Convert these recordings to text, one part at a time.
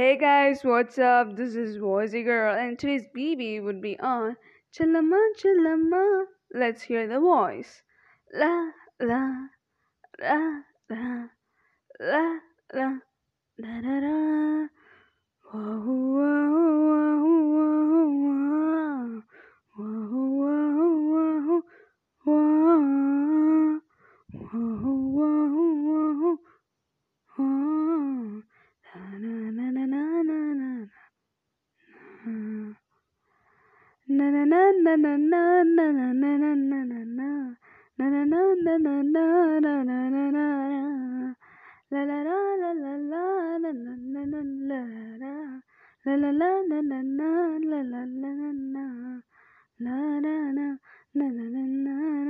Hey guys, what's up? This is Voicy Girl, and today's BV would be on Chellama, chellama. Let's hear the voice. La la la la la la da da da. Whoa, whoa, whoa. Whoa, whoa, whoa, whoa. na na na na na na na na na na na na na na na na na na na la la la la la la la la la la la la la la la na na na Na na na na na na na na na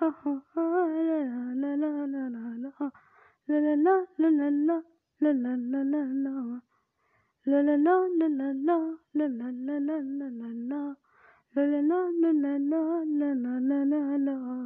la la la la la